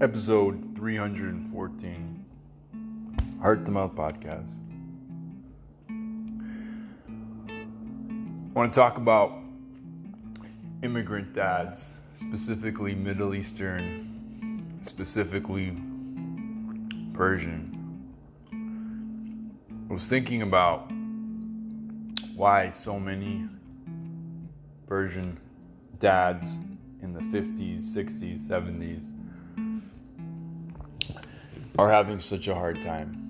episode 314 Heart to Mouth Podcast. I want to talk about immigrant dads, specifically Middle Eastern, specifically Persian. I was thinking about why so many Persian dads in the 50s, 60s, 70s are having such a hard time.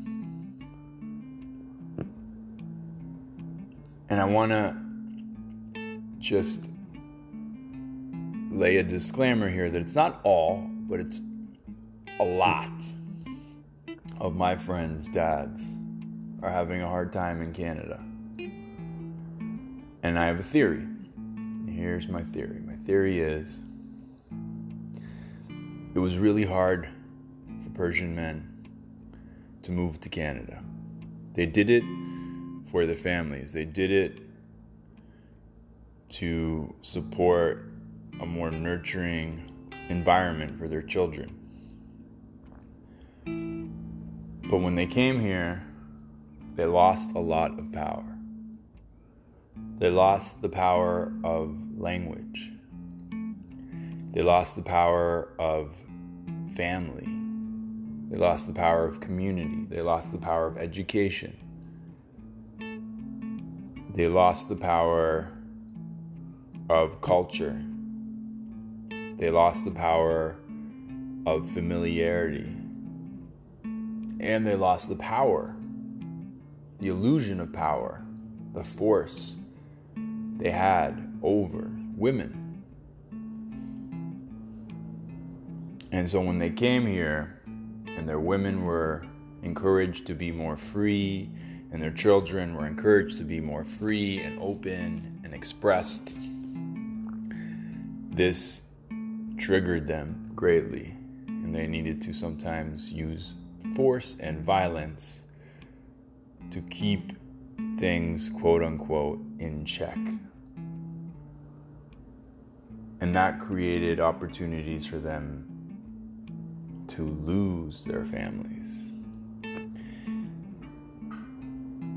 And I want to just lay a disclaimer here that it's not all, but it's a lot of my friends' dads are having a hard time in Canada. And I have a theory. Here's my theory. My theory is it was really hard Persian men to move to Canada. They did it for their families, they did it to support a more nurturing environment for their children. But when they came here, they lost a lot of power. They lost the power of language. They lost the power of family. They lost the power of community. They lost the power of education. They lost the power of culture. They lost the power of familiarity. And they lost the power, the illusion of power, the force they had over women. And so when they came here and their women were encouraged to be more free, and their children were encouraged to be more free and open and expressed, this triggered them greatly, and they needed to sometimes use force and violence to keep things, quote unquote, in check. And that created opportunities for them to lose their families.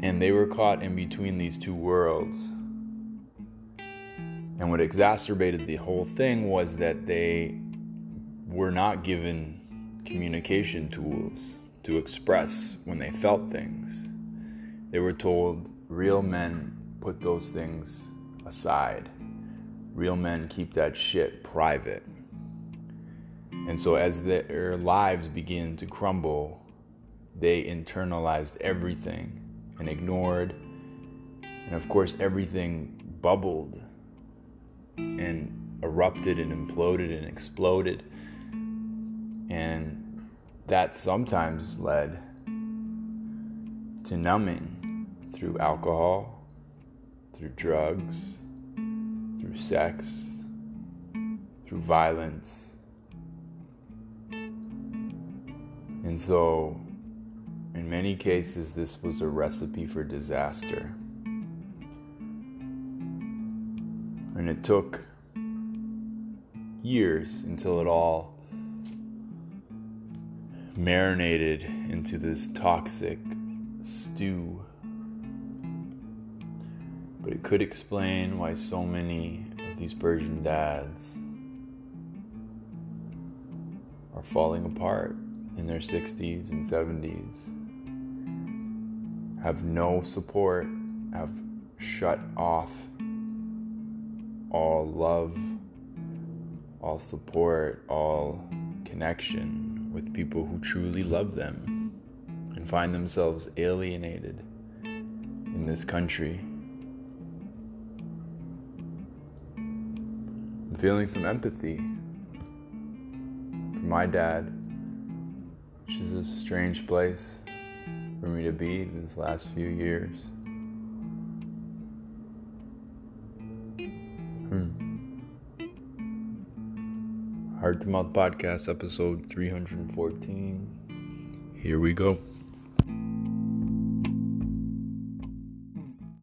And they were caught in between these two worlds. And what exacerbated the whole thing was that they were not given communication tools to express when they felt things. They were told real men put those things aside. Real men keep that shit private. And so, as their lives began to crumble, they internalized everything and ignored. And of course, everything bubbled and erupted and imploded and exploded. And that sometimes led to numbing through alcohol, through drugs, through sex, through violence. And so, in many cases, this was a recipe for disaster. And it took years until it all marinated into this toxic stew. But it could explain why so many of these Persian dads are falling apart in their 60s and 70s, have no support, have shut off all love, all support, all connection with people who truly love them and find themselves alienated in this country. I'm feeling some empathy for my dad, which is a strange place for me to be these last few years. Hmm. Heart to Mouth Podcast, episode 314. Here we go.